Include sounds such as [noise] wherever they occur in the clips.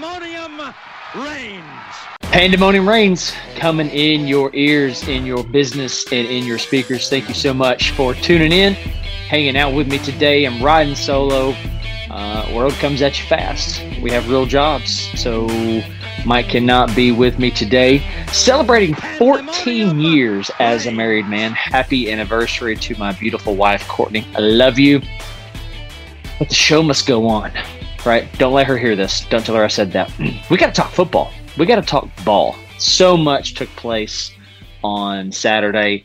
Pandemonium reigns. Pandemonium reigns coming in your ears, in your business, and in your speakers. Thank you so much for tuning in, hanging out with me today. I'm riding solo. Uh, world comes at you fast. We have real jobs. So Mike cannot be with me today. Celebrating 14 years as a married man. Happy anniversary to my beautiful wife, Courtney. I love you. But the show must go on, right? Don't let her hear this. Don't tell her I said that. [clears throat] We got to talk football. We got to talk ball. So much took place on Saturday.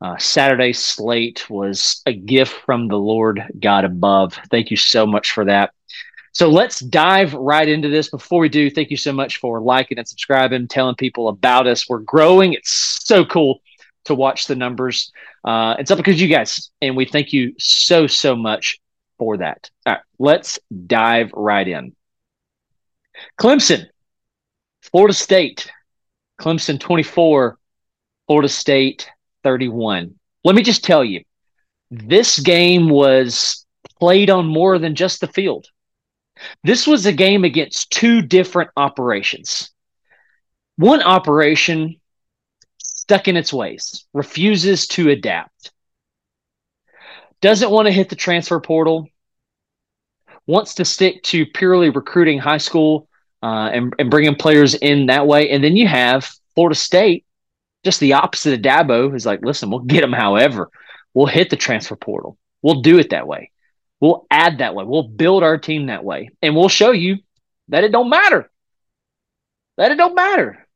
Uh, slate was a gift from the Lord God above. Thank you so much for that. So let's dive right into this. Before we do, thank you so much for liking and subscribing, telling people about us. We're growing. It's so cool to watch the numbers. Uh, it's up because you guys, and we thank you so, so much for that. All right, let's dive right in. Clemson, Florida State, Clemson 24, Florida State 31. Let me just tell you, this game was played on more than just the field. This was a game against two different operations. One operation stuck in its ways, refuses to adapt, doesn't want to hit the transfer portal, wants to stick to purely recruiting high school uh, and, and bringing players in that way. And then you have Florida State, just the opposite of Dabo, is like, listen, we'll get them however. We'll hit the transfer portal. We'll do it that way. We'll add that way. We'll build our team that way. And we'll show you that it don't matter. That it don't matter.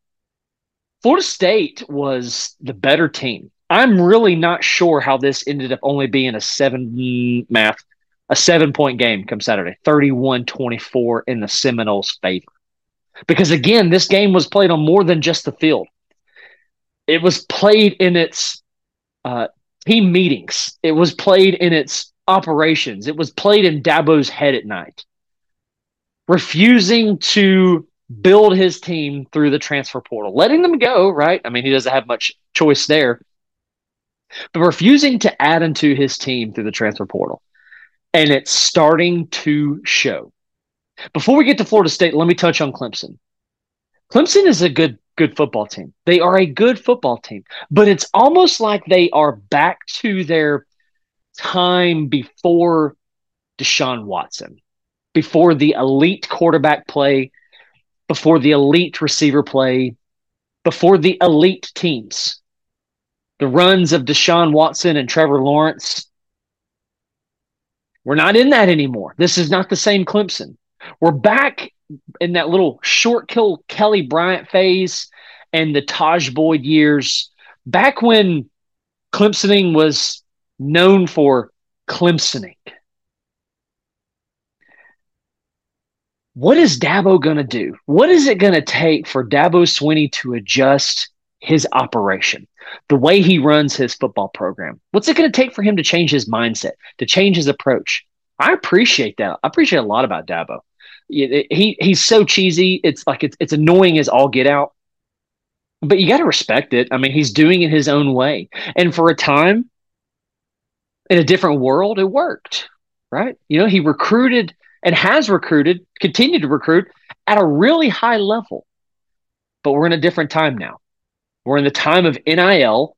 Florida State was the better team. I'm really not sure how this ended up only being a seven math, a seven point game come Saturday, 31 24 in the Seminoles' favor. Because again, this game was played on more than just the field, it was played in its uh, team meetings, it was played in its operations. It was played in Dabo's head at night, refusing to build his team through the transfer portal, letting them go, right? I mean, he doesn't have much choice there, but refusing to add into his team through the transfer portal. And it's starting to show. Before we get to Florida State, let me touch on Clemson. Clemson is a good good football team. They are a good football team, but it's almost like they are back to their time before Deshaun Watson, before the elite quarterback play, before the elite receiver play, before the elite teams. The runs of Deshaun Watson and Trevor Lawrence. We're not in that anymore. This is not the same Clemson. We're back in that little short kill Kelly Bryant phase and the Tajh Boyd years, back when Clemsoning was known for Clemsoning. What is Dabo going to do? What is it going to take for Dabo Swinney to adjust his operation, the way he runs his football program? What's it going to take for him to change his mindset, to change his approach? I appreciate that. I appreciate a lot about Dabo. He he's so cheesy. It's like it's it's annoying as all get out. But you got to respect it. I mean, he's doing it his own way. And for a time, in a different world, it worked, right? You know, he recruited and has recruited, continued to recruit at a really high level. But we're in a different time now. We're in the time of NIL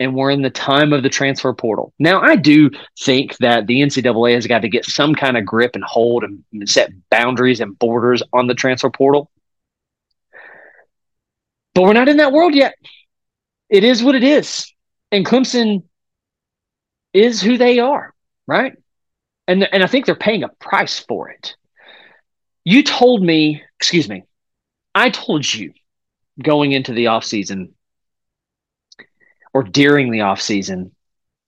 and we're in the time of the transfer portal. Now, I do think that the NCAA has got to get some kind of grip and hold and set boundaries and borders on the transfer portal. But we're not in that world yet. It is what it is. And Clemson is who they are, right? And and I think they're paying a price for it. You told me, excuse me, I told you going into the offseason or during the offseason,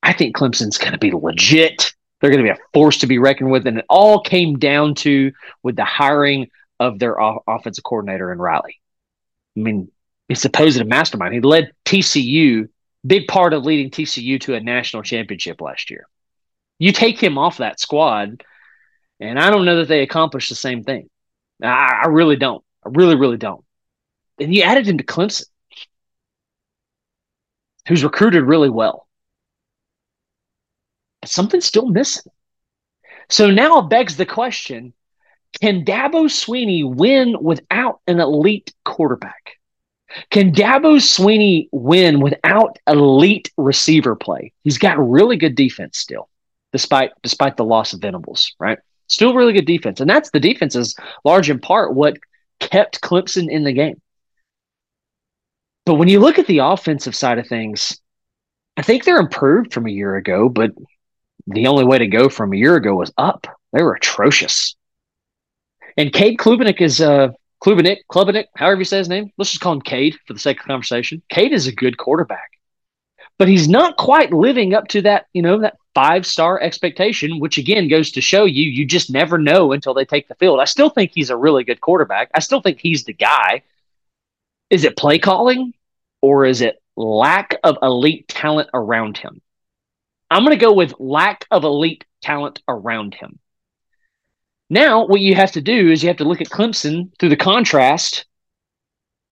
I think Clemson's going to be legit. They're going to be a force to be reckoned with. And it all came down to with the hiring of their off- offensive coordinator in Riley. I mean, he's supposed to mastermind. He led TCU big part of leading TCU to a national championship last year. You take him off that squad, and I don't know that they accomplished the same thing. I, I really don't. I really, really don't. And you added him to Clemson, who's recruited really well. But something's still missing. So now it begs the question Can Dabo Swinney win without an elite quarterback? Can Dabo Swinney win without elite receiver play? He's got really good defense still, despite despite the loss of Venables, right? Still really good defense. And that's the defense is large in part what kept Clemson in the game. But when you look at the offensive side of things, I think they're improved from a year ago, but the only way to go from a year ago was up. They were atrocious. And Cade Klubnik is uh Klubnik, Klubnik, however you say his name. Let's just call him Cade for the sake of conversation. Cade is a good quarterback. But he's not quite living up to that, you know, that five star expectation, which again goes to show you you just never know until they take the field. I still think he's a really good quarterback. I still think he's the guy. Is it play calling or is it lack of elite talent around him? I'm going to go with lack of elite talent around him. Now, what you have to do is you have to look at Clemson through the contrast,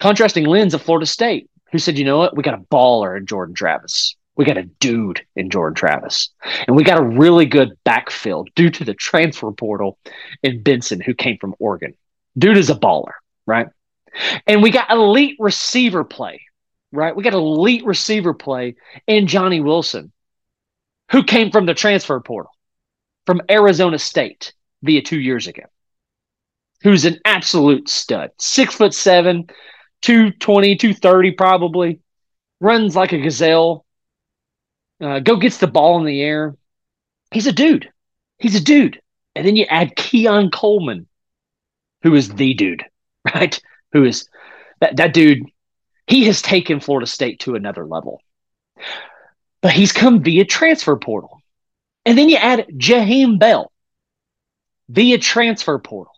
contrasting lens of Florida State, who said, you know what, we got a baller in Jordan Travis. We got a dude in Jordan Travis. And we got a really good backfill due to the transfer portal in Benson, who came from Oregon. Dude is a baller, right? And we got elite receiver play, right? We got elite receiver play in Johnny Wilson, who came from the transfer portal from Arizona State via two years ago, who's an absolute stud. Six foot seven, 220, 230 probably, runs like a gazelle, uh, go gets the ball in the air. He's a dude. He's a dude. And then you add Keon Coleman, who is the dude, [laughs] right? Who is that, that dude? He has taken Florida State to another level. But he's come via transfer portal. And then you add Jaheim Bell, via transfer portal.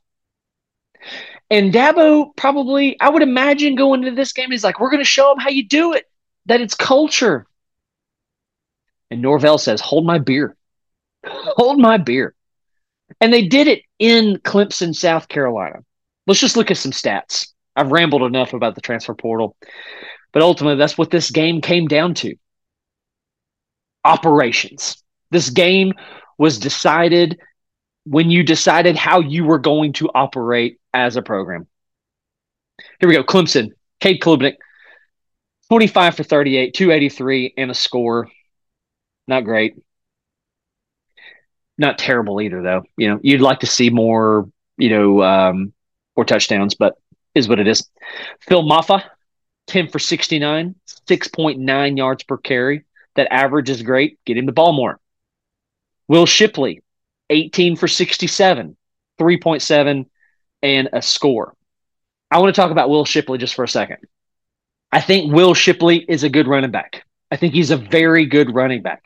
And Dabo probably, I would imagine going into this game, he's like, we're going to show him how you do it, that it's culture. And Norvell says, hold my beer. hold my beer. And they did it in Clemson, South Carolina. Let's just look at some stats. I've rambled enough about the transfer portal, but ultimately, that's what this game came down to operations. This game was decided when you decided how you were going to operate as a program. Here we go. Clemson, Cade Klubnik, 25 for 38, 283, and a score. Not great. Not terrible either, though. You know, you'd like to see more, you know, um, more touchdowns, but is what it is. Phil Mafah, 10 for 69, 6.9 yards per carry. That average is great. Get him the ball more. Will Shipley, 18 for 67, 3.7, and a score. I want to talk about Will Shipley just for a second. I think Will Shipley is a good running back. I think he's a very good running back.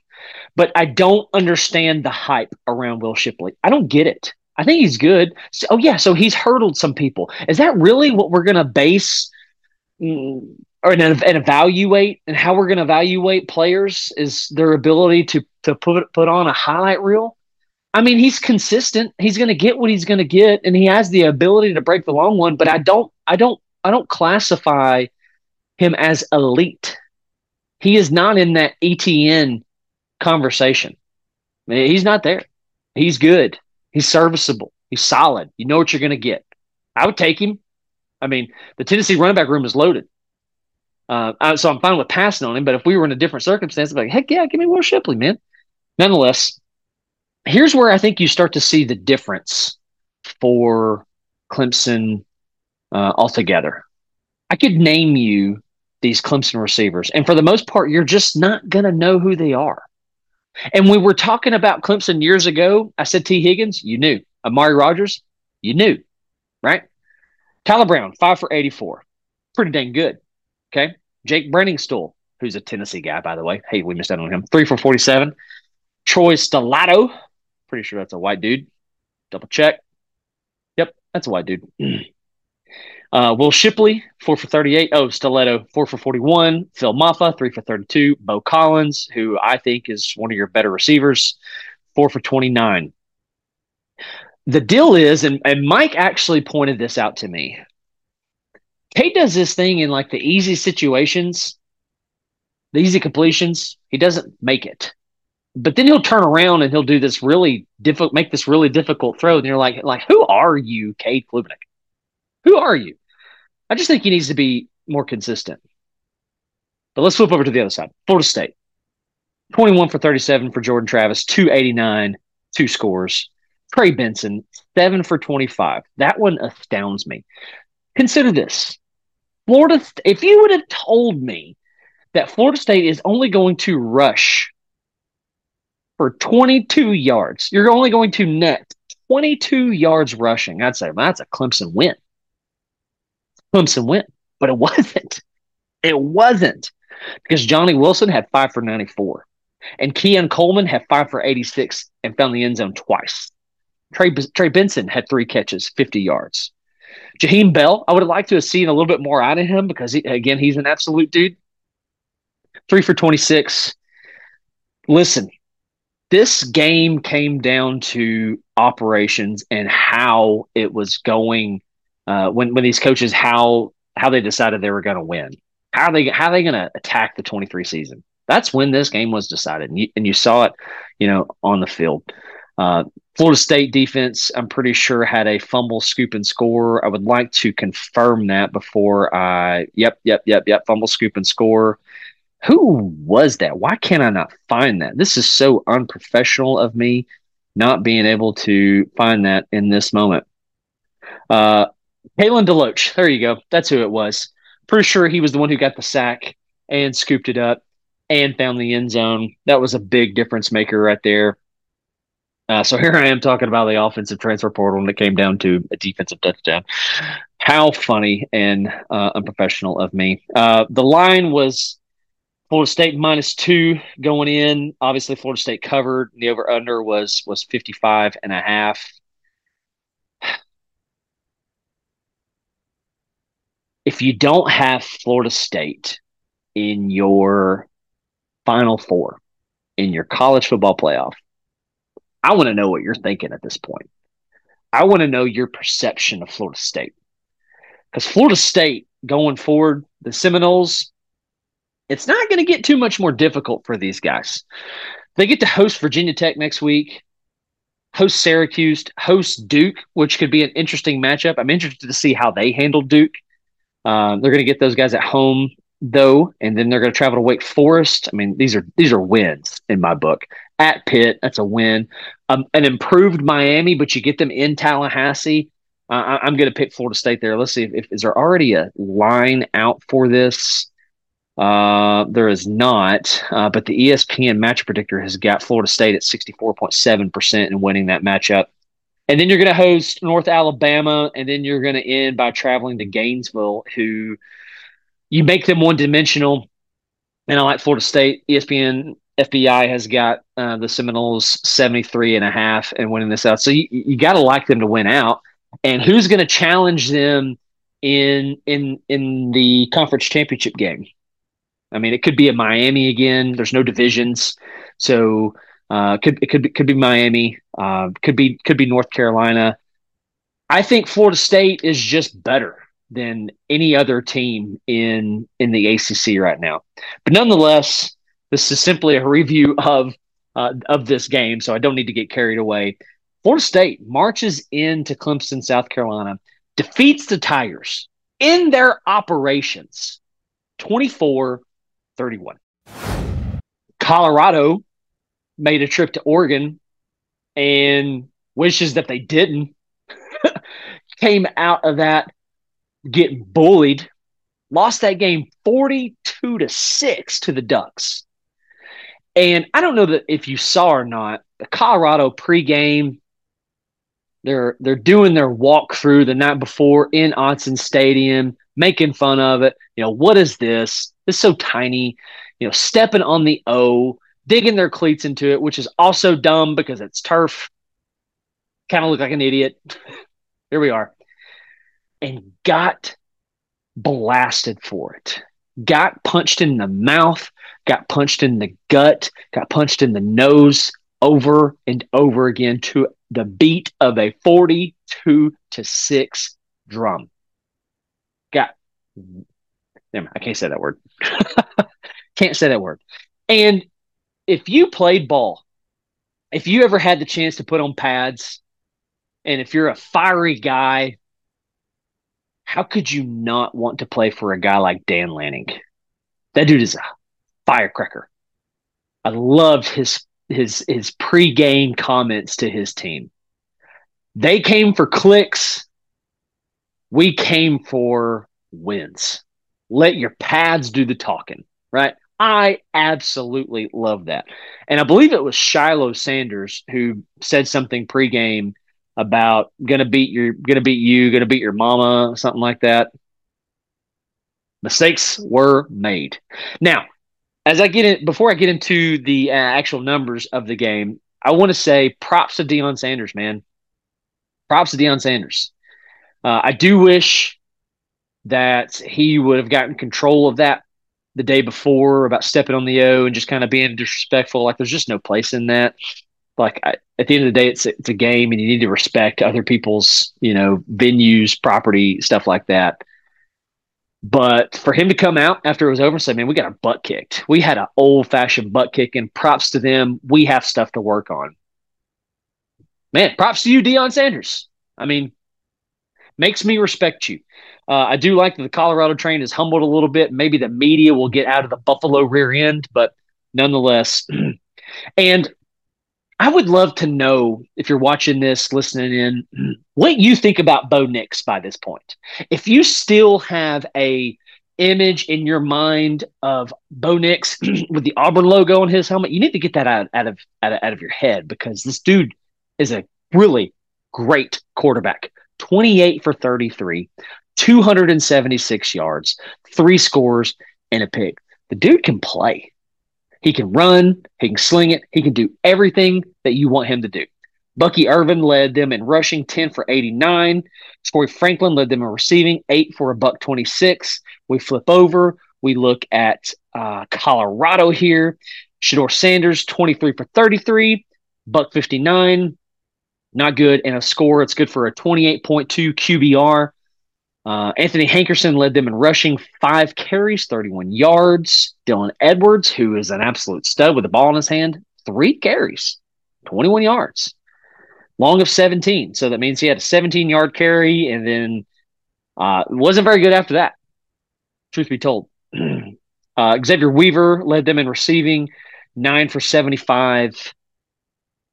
But I don't understand the hype around Will Shipley. I don't get it. I think he's good. So, oh, yeah. So he's hurdled some people. Is that really what we're going to base mm, or and, and evaluate and how we're going to evaluate players is their ability to, to put, put on a highlight reel? I mean, he's consistent. He's going to get what he's going to get, and he has the ability to break the long one. But I don't, I don't, I don't classify him as elite. He is not in that ETN conversation. I mean, he's not there. He's good. He's serviceable. He's solid. You know what you're going to get. I would take him. I mean, the Tennessee running back room is loaded. Uh, so I'm fine with passing on him. But if we were in a different circumstance, I'd be like, heck yeah, give me Will Shipley, man. Nonetheless, here's where I think you start to see the difference for Clemson uh, altogether. I could name you these Clemson receivers, and for the most part, you're just not going to know who they are. And we were talking about Clemson years ago, I said Tee Higgins, you knew. Amari Rodgers, you knew, right? Tyler Brown, five for 84. Pretty dang good. Okay. Jake Briningstool, who's a Tennessee guy, by the way. Hey, we missed out on him. Three for 47. Troy Stellato, Pretty sure that's a white dude. Double check. Yep, that's a white dude. [clears throat] Uh, Will Shipley, four for 38. Oh, Stellato, four for 41. Phil Mafah, three for 32. Beaux Collins, who I think is one of your better receivers, four for 29. The deal is, and, and Mike actually pointed this out to me. Cade does this thing in like the easy situations, the easy completions. He doesn't make it. but then he'll turn around and he'll do this really difficult, make this really difficult throw. And you're like, like, who are you, Cade Klubnik? Who are you? I just think he needs to be more consistent. But let's flip over to the other side. Florida State, 21 for 37 for Jordan Travis, 289, two scores. Trey Benson, seven for 25. That one astounds me. Consider this Florida, if you would have told me that Florida State is only going to rush for 22 yards, you're only going to net 22 yards rushing, I'd say well, that's a Clemson win. Clemson win, but it [laughs] wasn't. It wasn't because Johnny Wilson had five for 94 and Keon Coleman had five for 86 and found the end zone twice. Trey, Trey Benson had three catches, 50 yards. Jaheim Bell, I would have liked to have seen a little bit more out of him because, he, again, he's an absolute dude. Three for 26. Listen, this game came down to operations and how it was going uh, when when these coaches how how they decided they were going to win. How are they how are they going to attack the 23 season? That's when this game was decided, and you, and you saw it, you know, on the field. Uh, Florida State defense, I'm pretty sure, had a fumble, scoop, and score. I would like to confirm that before I. Yep, yep, yep, yep. Fumble, scoop, and score. Who was that? Why can't I not find that? This is so unprofessional of me not being able to find that in this moment. Uh, Kalen DeLoach. There you go. That's who it was. Pretty sure he was the one who got the sack and scooped it up and found the end zone. That was a big difference maker right there. Uh, so here I am talking about the offensive transfer portal, and it came down to a defensive touchdown. How funny and uh, unprofessional of me. Uh, the line was Florida State minus two going in. Obviously, Florida State covered. The over under was was 55 and a half. If you don't have Florida State in your final four in your college football playoff, I want to know what you're thinking at this point. I want to know your perception of Florida State. Because Florida State going forward, the Seminoles, it's not going to get too much more difficult for these guys. They get to host Virginia Tech next week, host Syracuse, host Duke, which could be an interesting matchup. I'm interested to see how they handle Duke. Uh, they're going to get those guys at home though, and then they're going to travel to Wake Forest. I mean, these are these are wins in my book. At Pitt, that's a win. Um, an improved Miami, but you get them in Tallahassee. Uh, I, am going to pick Florida State there. Let's see if, if is there already a line out for this. Uh, there is not, uh, but the ESPN match predictor has got Florida State at 64.7% in winning that matchup. And then you're going to host North Alabama, and then you're going to end by traveling to Gainesville, who you make them one dimensional. And I like Florida State. ESPN FPI has got uh, the Seminoles 73 and a half and winning this out. So you, you got to like them to win out. And who's going to challenge them in in in the conference championship game? I mean, it could be a Miami again. There's no divisions, so uh, could it could be, could be Miami, uh, could be could be North Carolina. I think Florida State is just better than any other team in in the ACC right now. But nonetheless, this is simply a review of uh, of this game, so I don't need to get carried away. Florida State marches into Clemson, South Carolina, defeats the Tigers in their operations 24 31. Colorado made a trip to Oregon and wishes that they didn't. [laughs] Came out of that getting bullied, lost that game 42 to 6 to the Ducks. And I don't know that if you saw or not, the Colorado pregame, they're they're doing their walkthrough the night before in Autzen Stadium, making fun of it. You know, what is this? It's so tiny. You know, stepping on the O, digging their cleats into it, which is also dumb because it's turf. Kind of look like an idiot. [laughs] Here we are. And got blasted for it. Got punched in the mouth, got punched in the gut, got punched in the nose over and over again to the beat of a 42 to 6 drum. Got I can't say that word. [laughs] can't say that word. And if you played ball, if you ever had the chance to put on pads, and if you're a fiery guy, how could you not want to play for a guy like Dan Lanning? That dude is a firecracker. I loved his his his pregame comments to his team. They came for clicks. We came for wins. Let your pads do the talking, right? I absolutely love that. And I believe it was Shiloh Sanders who said something pregame about gonna beat your gonna beat you, gonna beat your mama, something like that. Mistakes were made. Now, as I get in, before I get into the uh, actual numbers of the game, I want to say props to Deion Sanders, man. Props to Deion Sanders. Uh, I do wish that he would have gotten control of that the day before about stepping on the O and just kind of being disrespectful. Like, there's just no place in that. Like, I, at the end of the day, it's it's a game, and you need to respect other people's, you know, venues, property, stuff like that. But for him to come out after it was over and say, man, we got our butt kicked. We had an old fashioned butt kick, and props to them. We have stuff to work on. Man, props to you, Deion Sanders. I mean, makes me respect you. Uh, I do like that the Colorado train is humbled a little bit. Maybe the media will get out of the Buffalo rear end, but nonetheless. [clears throat] and I would love to know if you're watching this, listening in, [clears throat] what you think about Bo Nix by this point. If you still have a image in your mind of Bo Nix [clears throat] with the Auburn logo on his helmet, you need to get that out, out of out of out of your head because this dude is a really great quarterback. 28 for 33, 276 yards, three scores, and a pick. The dude can play. He can run, he can sling it, he can do everything that you want him to do. Bucky Irvin led them in rushing 10 for 89. Troy Franklin led them in receiving 8 for a buck 26. We flip over. We look at uh, Colorado here. Shedeur Sanders 23 for 33, buck 59. Not good. And a score, it's good for a 28.2 QBR. Uh, Anthony Hankerson led them in rushing, five carries, 31 yards. Dylan Edwards, who is an absolute stud with the ball in his hand, three carries, 21 yards. Long of 17. So that means he had a 17 yard carry and then uh, wasn't very good after that, truth be told. [clears throat] uh, Xavier Weaver led them in receiving, nine for 75.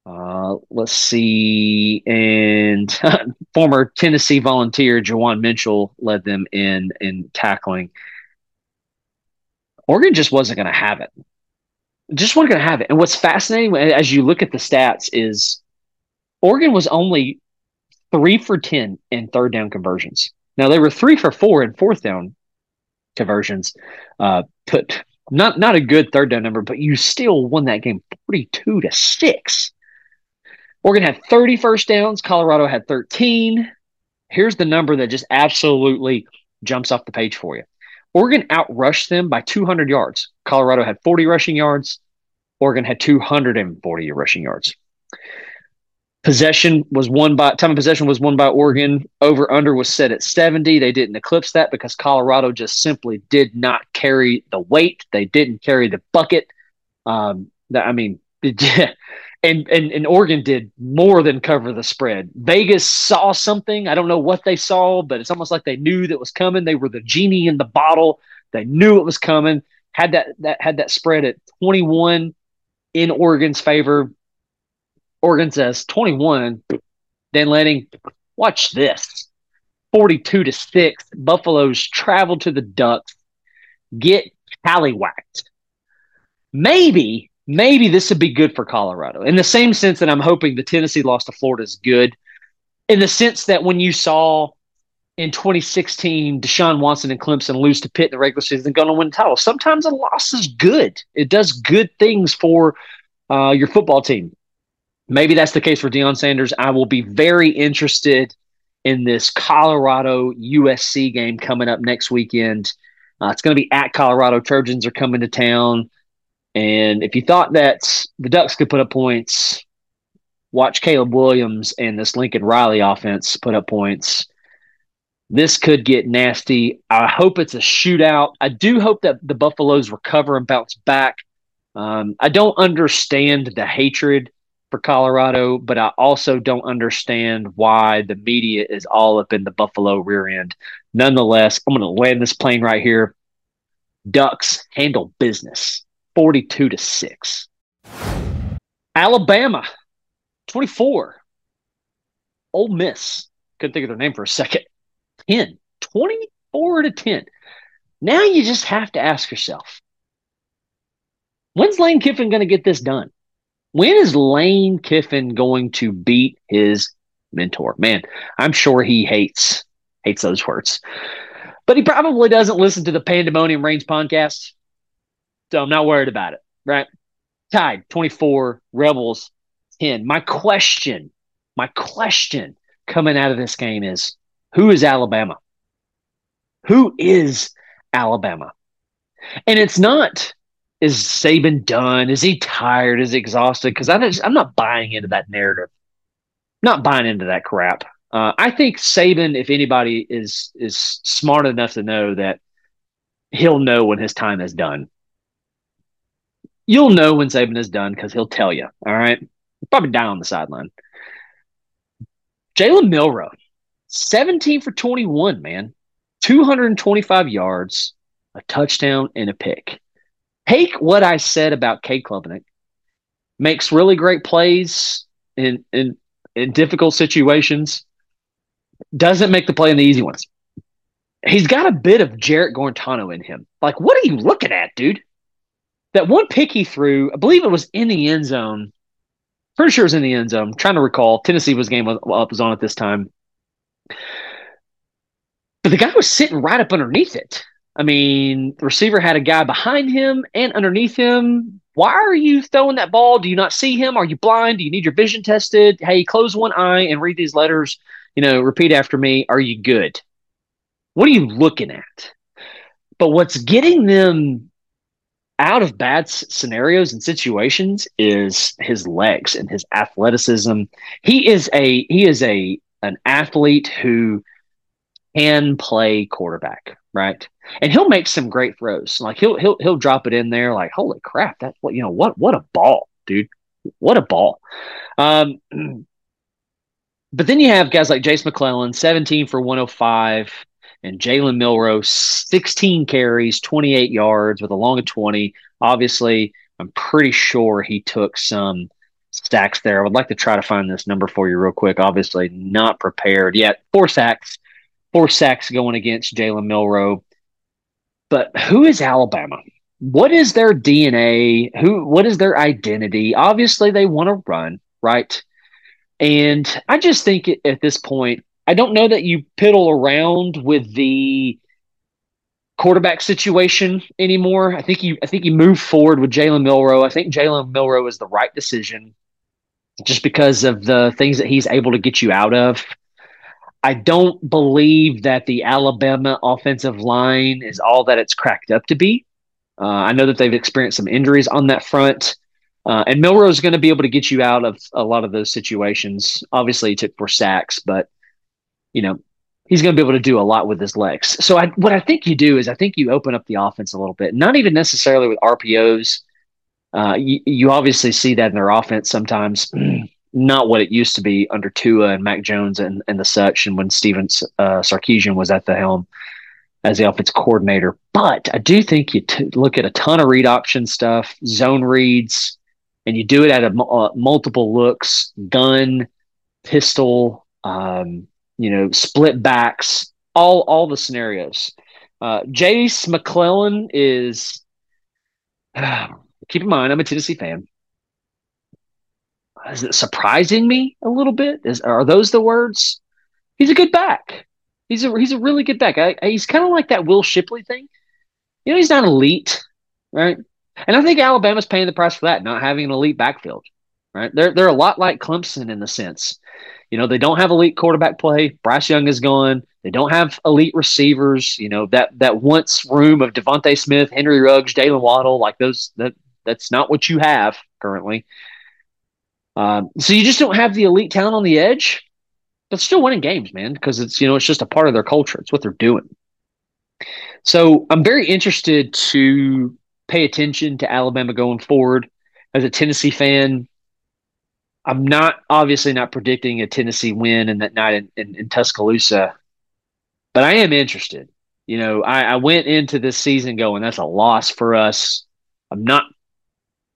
Uh, let's see, and [laughs] former Tennessee volunteer Juwan Mitchell led them in in tackling. Oregon just wasn't going to have it. Just wasn't going to have it. And what's fascinating as you look at the stats is Oregon was only three for ten in third down conversions. Now they were three for four in fourth down conversions. Uh, put not not a good third down number, but you still won that game forty two to six. Oregon had 30 first downs, Colorado had 13. Here's the number that just absolutely jumps off the page for you. Oregon outrushed them by 200 yards. Colorado had 40 rushing yards. Oregon had 240 rushing yards. Possession was won by time of possession was won by Oregon. Over under was set at 70. They didn't eclipse that because Colorado just simply did not carry the weight. They didn't carry the bucket. Um, that I mean, [laughs] and, and and Oregon did more than cover the spread. Vegas saw something. I don't know what they saw, but it's almost like they knew that was coming. They were the genie in the bottle. They knew it was coming. Had that that had that spread at 21 in Oregon's favor. Oregon says 21. Dan Lanning, watch this. 42 to 6. Buffaloes travel to the Ducks, get tallywhacked. Maybe maybe this would be good for Colorado in the same sense that I'm hoping the Tennessee loss to Florida is good. In the sense that when you saw in 2016 Deshaun Watson and Clemson lose to Pitt in the regular season and go to win the title, sometimes a loss is good. It does good things for uh, your football team. Maybe that's the case for Deion Sanders. I will be very interested in this Colorado USC game coming up next weekend. Uh, it's going to be at Colorado. Trojans are coming to town. And if you thought that the Ducks could put up points, watch Caleb Williams and this Lincoln Riley offense put up points. This could get nasty. I hope it's a shootout. I do hope that the Buffaloes recover and bounce back. Um, I don't understand the hatred for Colorado, but I also don't understand why the media is all up in the Buffalo rear end. Nonetheless, I'm going to land this plane right here. Ducks handle business 42 to 6. Alabama 24. Ole Miss. Couldn't think of their name for a second. 10. 24 to 10. Now you just have to ask yourself when's Lane Kiffin going to get this done? When is Lane Kiffin going to beat his mentor? Man, I'm sure he hates hates those words. But he probably doesn't listen to the Pandemonium Reigns podcast. So I'm not worried about it, right? Tide 24, Rebels 10. My question, my question coming out of this game is who is Alabama? Who is Alabama? And it's not is Saban done? Is he tired? Is he exhausted? Because I'm not buying into that narrative. Not buying into that crap. Uh, I think Saban, if anybody is is smart enough to know that he'll know when his time is done. You'll know when Saban is done because he'll tell you. All right, probably down on the sideline. Jalen Milroe, 17 for 21, man, 225 yards, a touchdown, and a pick. Take what I said about Cade Klubnik. Makes really great plays in in in difficult situations. Doesn't make the play in the easy ones. He's got a bit of Jarrett Guarantano in him. Like, what are you looking at, dude? That one pick he threw, I believe it was in the end zone. Pretty sure it was in the end zone. I'm trying to recall. Tennessee was game was, was on at this time. But the guy was sitting right up underneath it. I mean, the receiver had a guy behind him and underneath him. Why are you throwing that ball? Do you not see him? Are you blind? Do you need your vision tested? Hey, close one eye and read these letters. You know, repeat after me. Are you good? What are you looking at? But what's getting them out of bad scenarios and situations is his legs and his athleticism. He is a he is a an athlete who can play quarterback, right? And he'll make some great throws. Like he'll he'll he'll drop it in there like holy crap, that's what you know what what a ball, dude. What a ball. Um [clears throat] but then you have guys like Jase McClellan, 17 for 105, and Jalen Milroe, 16 carries, 28 yards with a long of 20. Obviously, I'm pretty sure he took some stacks there. I would like to try to find this number for you real quick. Obviously, not prepared yet. Four sacks, four sacks going against Jalen Milroe. But who is Alabama? What is their DNA? Who? What is their identity? Obviously, they want to run, right? And I just think at this point, I don't know that you piddle around with the quarterback situation anymore. I think you I think you move forward with Jalen Milroe. I think Jalen Milroe is the right decision just because of the things that he's able to get you out of. I don't believe that the Alabama offensive line is all that it's cracked up to be. Uh, I know that they've experienced some injuries on that front. Uh, and Milroe is going to be able to get you out of a lot of those situations. Obviously, he took four sacks, but you know he's going to be able to do a lot with his legs. So, I, what I think you do is I think you open up the offense a little bit, not even necessarily with RPOs. Uh, you, you obviously see that in their offense sometimes. [clears throat] not what it used to be under Tua and Mac Jones and, and the such, and when Stephen uh, Sarkisian was at the helm as the offense coordinator. But I do think you t- look at a ton of read option stuff, zone reads, and you do it at a, uh, multiple looks, gun, pistol, um, you know, split backs, all all the scenarios. Uh, Jase McClellan is. Uh, [sighs] keep in mind, I'm a Tennessee fan is it surprising me a little bit? Is are those the words? He's a good back. He's a he's a really good back. I, I, he's kind of like that Will Shipley thing. You know, he's not elite, right? And I think Alabama's paying the price for that, not having an elite backfield. Right? They're they're a lot like Clemson in the sense. You know, they don't have elite quarterback play. Bryce Young is gone. They don't have elite receivers. You know that that once room of DeVonta Smith, Henry Ruggs, Jaylen Waddle, like those that that's not what you have currently. Um, so you just don't have the elite talent on the edge, but still winning games, man, because it's you know it's just a part of their culture. It's what they're doing. So I'm very interested to pay attention to Alabama going forward. As a Tennessee fan, I'm not obviously not predicting a Tennessee win in that night in, in, in Tuscaloosa, but I am interested. You know, I, I went into this season going, that's a loss for us. I'm not,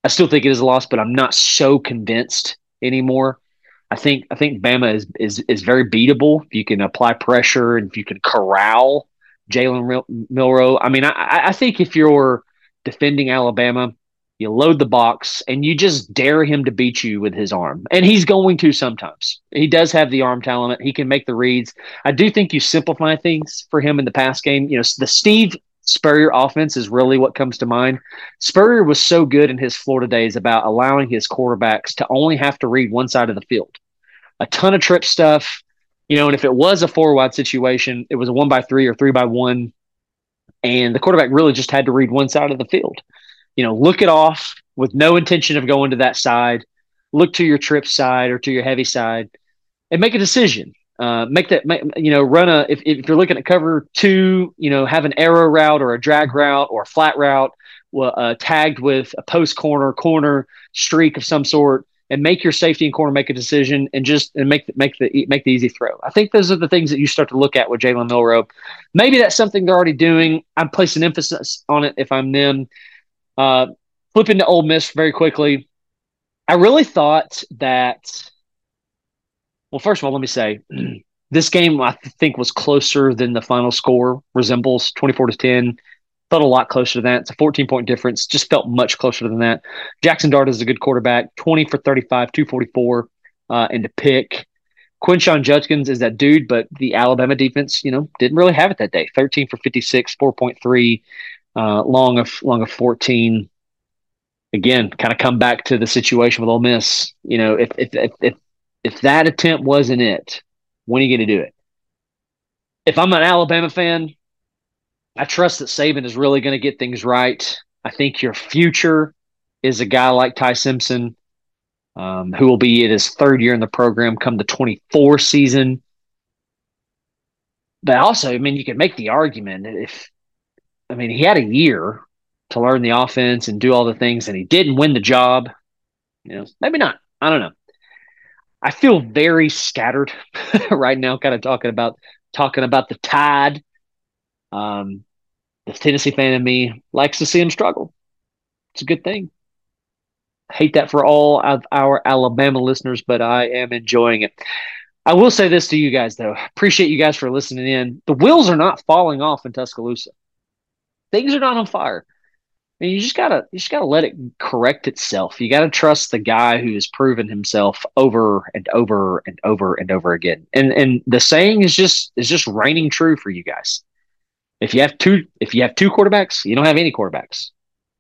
I still think it is a loss, but I'm not so convinced anymore. I think I think Bama is is is very beatable if you can apply pressure and if you can corral Jalen Milroe. I mean, I, I think if you're defending Alabama, you load the box and you just dare him to beat you with his arm. And he's going to sometimes. He does have the arm talent. He can make the reads. I do think you simplify things for him in the pass game. You know, the Steve Spurrier offense is really what comes to mind. Spurrier was so good in his Florida days about allowing his quarterbacks to only have to read one side of the field. A ton of trip stuff, you know, and if it was a four wide situation, it was a one by three or three by one. And the quarterback really just had to read one side of the field. You know, look it off with no intention of going to that side. Look to your trip side or to your heavy side and make a decision. Uh, make that, make, you know, run a, if, if you're looking at cover two, you know, have an arrow route or a drag route or a flat route uh, tagged with a post corner, corner streak of some sort and make your safety and corner make a decision and just and make the, make the make the easy throw. I think those are the things that you start to look at with Jalen Milroe. Maybe that's something they're already doing. I'm placing emphasis on it if I'm them. Uh, flipping to Ole Miss very quickly. I really thought that. Well, first of all, let me say [clears throat] this game I think was closer than the final score resembles 24 to 10 felt a lot closer to that. It's a 14 point difference. Just felt much closer than that. Jackson Dart is a good quarterback, 20 for 35, 244, uh, and to pick. Quinshon Judkins is that dude, but the Alabama defense, you know, didn't really have it that day. 13 for 56, 4.3, uh, long of long of 14. Again, kind of come back to the situation with Ole Miss. You know, if if if if, if that attempt wasn't it, when are you going to do it? If I'm an Alabama fan, I trust that Saban is really going to get things right. I think your future is a guy like Ty Simpson, um, who will be in his third year in the program come the 24 season. But also, I mean, you can make the argument if, I mean, he had a year to learn the offense and do all the things, and he didn't win the job. You know, maybe not. I don't know. I feel very scattered [laughs] right now, kind of talking about talking about the tide um, the Tennessee fan in me likes to see them struggle. It's a good thing. hate that for all of our Alabama listeners, but I am enjoying it. I will say this to you guys, though. Appreciate you guys for listening in. The wheels are not falling off in Tuscaloosa. Things are not on fire. You just gotta you just gotta let it correct itself. You gotta trust the guy who has proven himself over and over and over and over again. And and the saying is just is just reigning true for you guys. If you have two, if you have two quarterbacks, you don't have any quarterbacks.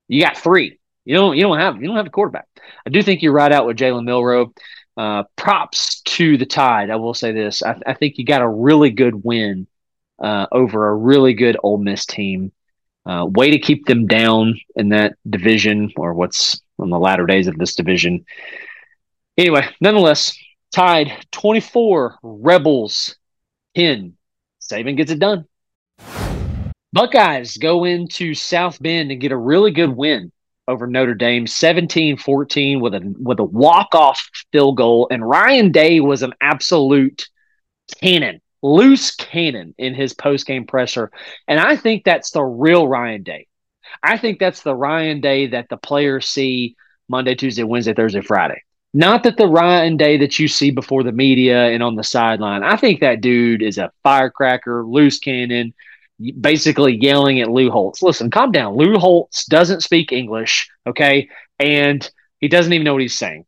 You got three. You don't. You don't have. You don't have a quarterback. I do think you're right out with Jalen Milroe. Uh, props to the Tide. I will say this. I, I think you got a really good win uh, over a really good Ole Miss team. Uh, way to keep them down in that division, or what's on the latter days of this division. Anyway, nonetheless, Tide 24, Rebels 10. Saban gets it done. Buckeyes go into South Bend and get a really good win over Notre Dame 17-14 with a with a walk-off field goal and Ryan Day was an absolute cannon, loose cannon in his post-game presser. And I think that's the real Ryan Day. I think that's the Ryan Day that the players see Monday, Tuesday, Wednesday, Thursday, Friday. Not that the Ryan Day that you see before the media and on the sideline. I think that dude is a firecracker, loose cannon basically yelling at Lou Holtz. Listen, calm down. Lou Holtz doesn't speak English, okay? And he doesn't even know what he's saying.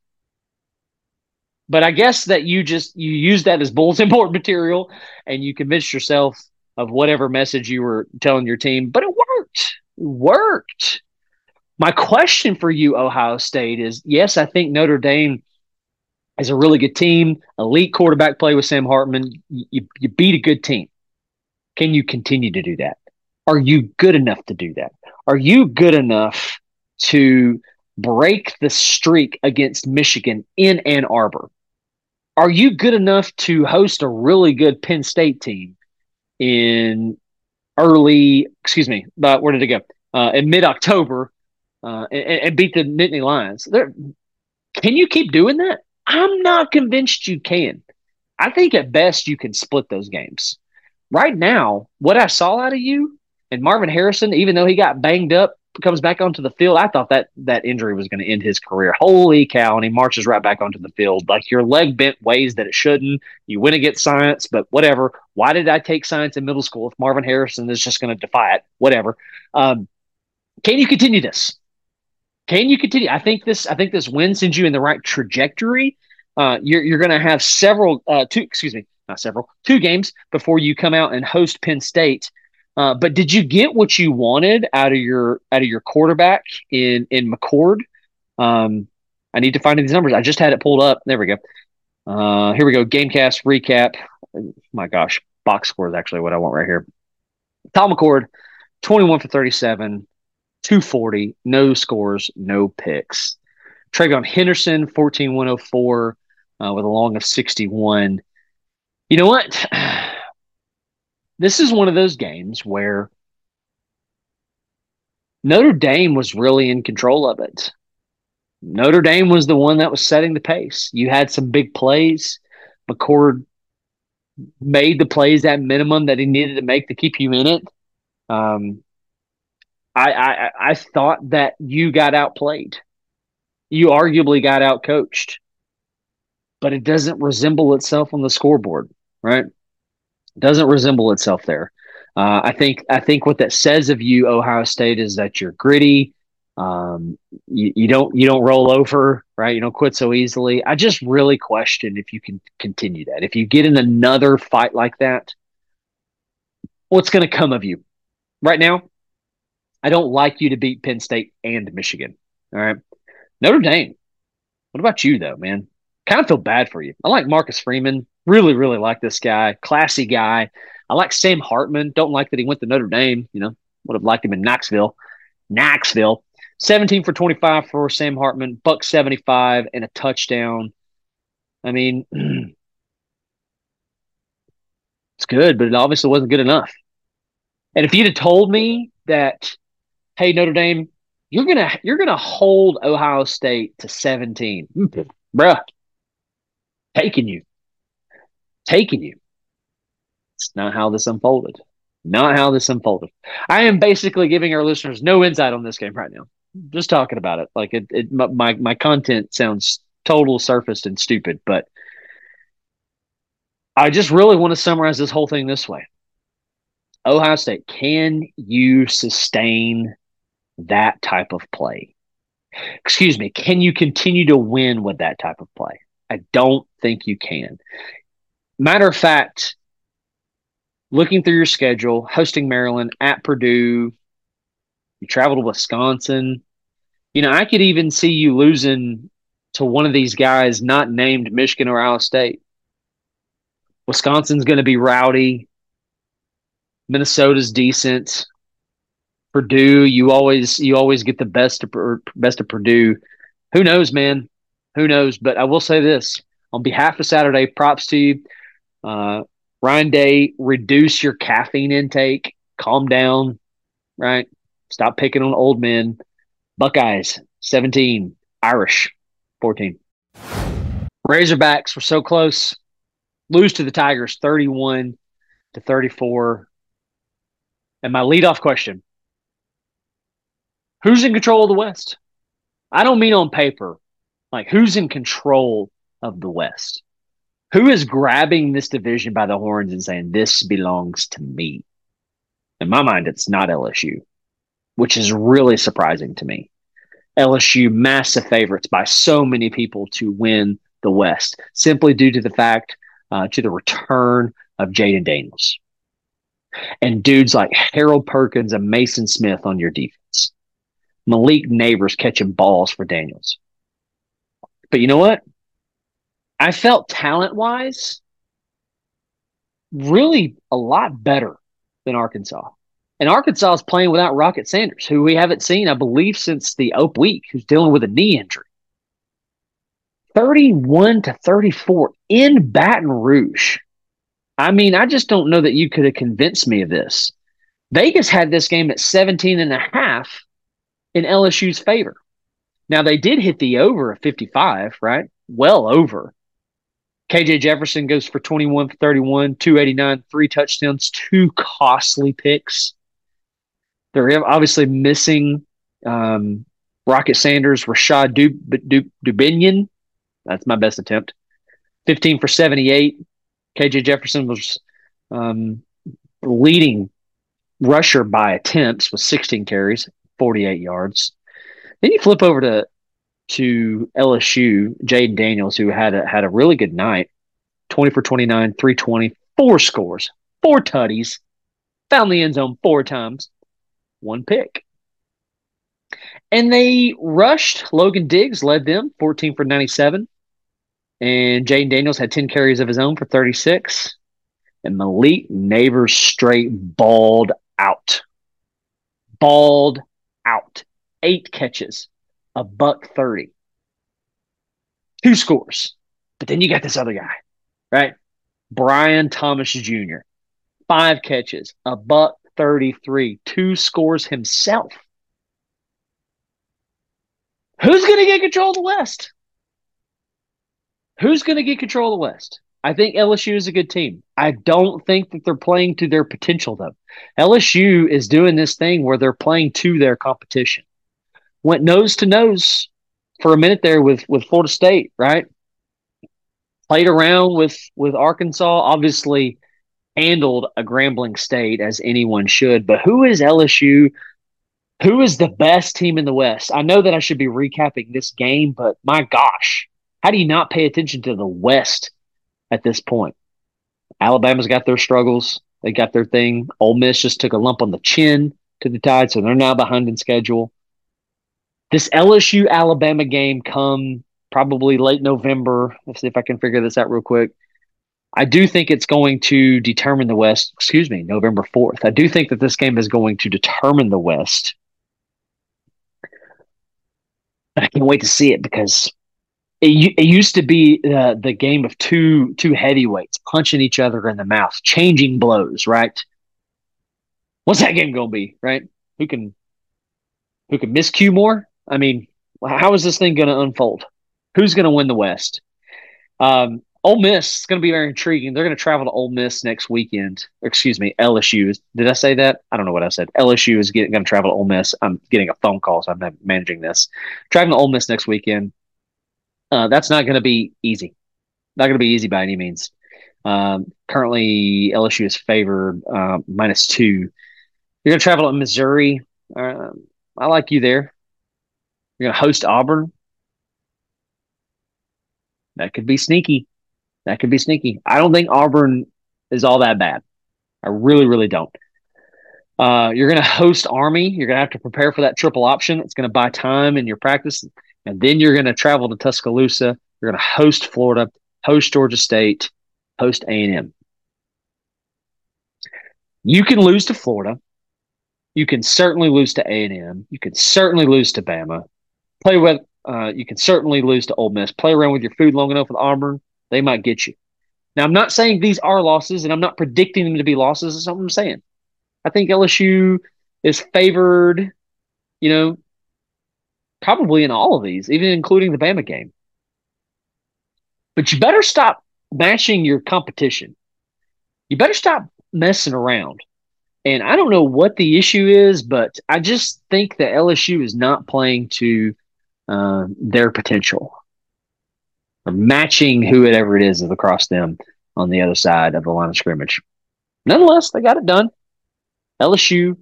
But I guess that you just you use that as bulletin [laughs] board material and you convinced yourself of whatever message you were telling your team, but it worked. It worked. My question for you, Ohio State, is yes, I think Notre Dame is a really good team, elite quarterback play with Sam Hartman. You, you beat a good team. Can you continue to do that? Are you good enough to do that? Are you good enough to break the streak against Michigan in Ann Arbor? Are you good enough to host a really good Penn State team in early, excuse me, but where did it go? Uh, in mid October uh, and, and, beat the Nittany Lions. There, can you keep doing that? I'm not convinced you can. I think at best you can split those games. Right now, what I saw out of you and Marvin Harrison, even though he got banged up, comes back onto the field. I thought that that injury was going to end his career. Holy cow! And he marches right back onto the field. Like your leg bent ways that it shouldn't. You win against science, but whatever. Why did I take science in middle school if Marvin Harrison is just going to defy it? Whatever. Um, can you continue this? Can you continue? I think this. I think this win sends you in the right trajectory. Uh, you're you're going to have several, uh, two, excuse me, not several, two games before you come out and host Penn State. Uh, but did you get what you wanted out of your out of your quarterback in in McCord? Um, I need to find these numbers. I just had it pulled up. There we go. Uh, here we go. Gamecast recap. My gosh, box score is actually what I want right here. Tom McCord, 21 for 37, 240, no scores, no picks. TreVeyon Henderson, 14 104 uh, with a long of 61. You know what? [sighs] this is one of those games where Notre Dame was really in control of it. Notre Dame was the one that was setting the pace. You had some big plays. McCord made the plays at minimum that he needed to make to keep you in it. Um, I, I I thought that you got outplayed. You arguably got outcoached, but it doesn't resemble itself on the scoreboard, right? Doesn't resemble itself there. Uh, I think I think what that says of you, Ohio State, is that you're gritty. Um, you, you don't you don't roll over, right? You don't quit so easily. I just really question if you can continue that. If you get in another fight like that, what's going to come of you? Right now, I don't like you to beat Penn State and Michigan. All right, Notre Dame. What about you though, man? Kind of feel bad for you. I like Marcus Freeman. Really, really like this guy. Classy guy. I like Sam Hartman. Don't like that he went to Notre Dame. You know, would have liked him in Knoxville. Knoxville. 17 for 25 for Sam Hartman, buck 75 and a touchdown. I mean, [clears throat] it's good, but it obviously wasn't good enough. And if you'd have told me that, hey, Notre Dame, you're gonna you're gonna hold Ohio State to 17, bruh, taking you taking you. It's not how this unfolded. Not how this unfolded. I am basically giving our listeners no insight on this game right now. Just talking about it. Like it, it my my content sounds total surfaced and stupid, but I just really want to summarize this whole thing this way. Ohio State, can you sustain that type of play? Excuse me, can you continue to win with that type of play? I don't think you can. Matter of fact, looking through your schedule, hosting Maryland at Purdue, you travel to Wisconsin. You know, I could even see you losing to one of these guys not named Michigan or Ohio State. Wisconsin's going to be rowdy. Minnesota's decent. Purdue, you always you always get the best of best of Purdue. Who knows, man? Who knows? But I will say this on behalf of Saturday. Props to you. Uh, Ryan Day, reduce your caffeine intake, calm down, right? Stop picking on old men. Buckeyes, 17. Irish, 14. Razorbacks were so close. Lose to the Tigers, 31 to 34. And my leadoff question Who's in control of the West? I don't mean on paper. Like, who's in control of the West? Who is grabbing this division by the horns and saying, this belongs to me? In my mind, it's not LSU, which is really surprising to me. LSU, massive favorites by so many people to win the West, simply due to the fact, uh, to the return of Jayden Daniels. And dudes like Harold Perkins and Maason Smith on your defense. Malik Nabers catching balls for Daniels. But you know what? I felt talent wise really a lot better than Arkansas. And Arkansas is playing without Rocket Sanders, who we haven't seen, I believe, since the Ope week, who's dealing with a knee injury. 31 to 34 in Baton Rouge. I mean, I just don't know that you could have convinced me of this. Vegas had this game at 17 and a half, in LSU's favor. Now they did hit the over of 55, right? Well over. KJ Jefferson goes for 21 for 31, 289, three touchdowns, two costly picks. They're obviously missing um, Rocket Sanders, Rashod Dub- Dubinion. That's my best attempt. 15 for 78. KJ Jefferson was um, leading rusher by attempts with 16 carries, 48 yards. Then you flip over to to LSU, Jayden Daniels, who had a, had a really good night 20 for 29, 320, four scores, four tutties, found the end zone four times, one pick. And they rushed. Logan Diggs led them 14 for 97. And Jayden Daniels had 10 carries of his own for 36. And Malik Nabers straight balled out. Balled out. Eight catches, a buck 30. Two scores. But then you got this other guy, right? Brian Thomas Jr. Five catches, a buck 33, two scores himself. Who's going to get control of the West? Who's going to get control of the West? I think LSU is a good team. I don't think that they're playing to their potential, though. LSU is doing this thing where they're playing to their competition. Went nose to nose for a minute there with with Florida State, right? Played around with with Arkansas. Obviously, handled a Grambling State as anyone should. But who is LSU? Who is the best team in the West? I know that I should be recapping this game, but my gosh, how do you not pay attention to the West at this point. Alabama's got their struggles. They got their thing. Ole Miss just took a lump on the chin to the Tide, so they're now behind in schedule. This LSU Alabama game come probably late November. Let's see if I can figure this out real quick. I do think it's going to determine the West. Excuse me, November 4th. I do think that this game is going to determine the West. I can't wait to see it because it, it used to be uh, the game of two two heavyweights punching each other in the mouth, changing blows. Right? What's that game going to be? Right? Who can who can miss Q more? I mean, how is this thing going to unfold? Who's going to win the West? Um, Ole Miss is going to be very intriguing. They're going to travel to Ole Miss next weekend. Excuse me, LSU. Did I say that? I don't know what I said. LSU is going to travel to Ole Miss. I'm getting a phone call, so I'm managing this. Traveling to Ole Miss next weekend. Uh, that's not going to be easy. Not going to be easy by any means. Um, currently, LSU is favored uh, minus two. You're going to travel to Missouri. Uh, I like you there. You're going to host Auburn. That could be sneaky. That could be sneaky. I don't think Auburn is all that bad. I really, really don't. Uh, you're going to host Army. You're going to have to prepare for that triple option. It's going to buy time in your practice. And then you're going to travel to Tuscaloosa. You're going to host Florida, host Georgia State, host A&M. You can lose to Florida. You can certainly lose to A&M. You can certainly lose to Bama. Play with. Uh, you can certainly lose to Ole Miss. Play around with your food long enough with Auburn, they might get you. Now, I'm not saying these are losses, and I'm not predicting them to be losses. That's what I'm saying. I think LSU is favored, you know, probably in all of these, even including the Bama game. But you better stop matching your competition. You better stop messing around. And I don't know what the issue is, but I just think that LSU is not playing to uh, their potential or matching whoever it is across them on the other side of the line of scrimmage. Nonetheless, they got it done. LSU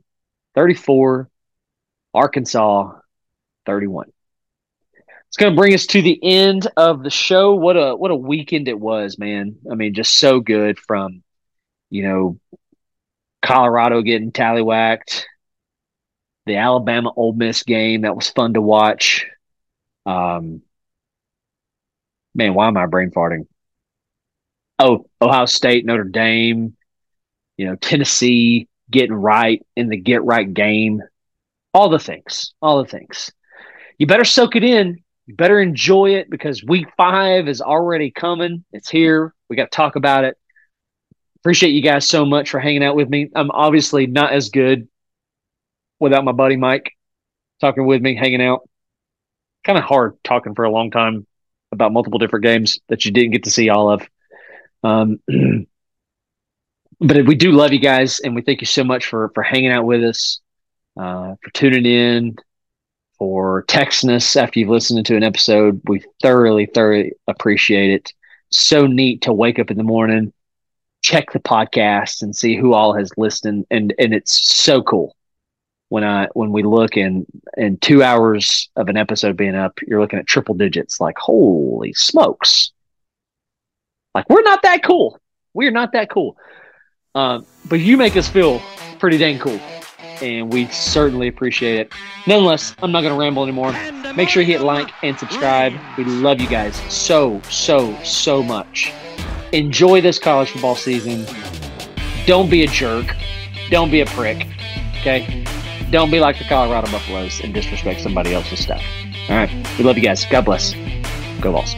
34, Arkansas 31. It's going to bring us to the end of the show. What a what a weekend it was, man. I mean, just so good from you know Colorado getting tallywhacked, the Alabama Ole Miss game that was fun to watch. Um, man, why am I brain farting? Oh, Ohio State, Notre Dame, you know, Tennessee getting right in the get right game. All the things, all the things you better soak it in. You better enjoy it because week five is already coming. It's here. We got to talk about it. Appreciate you guys so much for hanging out with me. I'm obviously not as good without my buddy Mike. talking with me, hanging out. Kind of hard talking for a long time about multiple different games that you didn't get to see all of. Um, [clears throat] but we do love you guys, and we thank you so much for for hanging out with us, uh, for tuning in, for texting us after you've listened to an episode. We thoroughly, thoroughly appreciate it. So neat to wake up in the morning, check the podcast, and see who all has listened, and and it's so cool when I when we look in in two hours of an episode being up, you're looking at triple digits. Like holy smokes! Like we're not that cool. We're not that cool. Um, but you make us feel pretty dang cool, and we certainly appreciate it. Nonetheless, I'm not going to ramble anymore. Make sure you hit like and subscribe. We love you guys so so so much. Enjoy this college football season. Don't be a jerk. Don't be a prick. Okay don't be like the Colorado Buffaloes and disrespect somebody else's stuff. All right. We love you guys. God bless. Go Vols.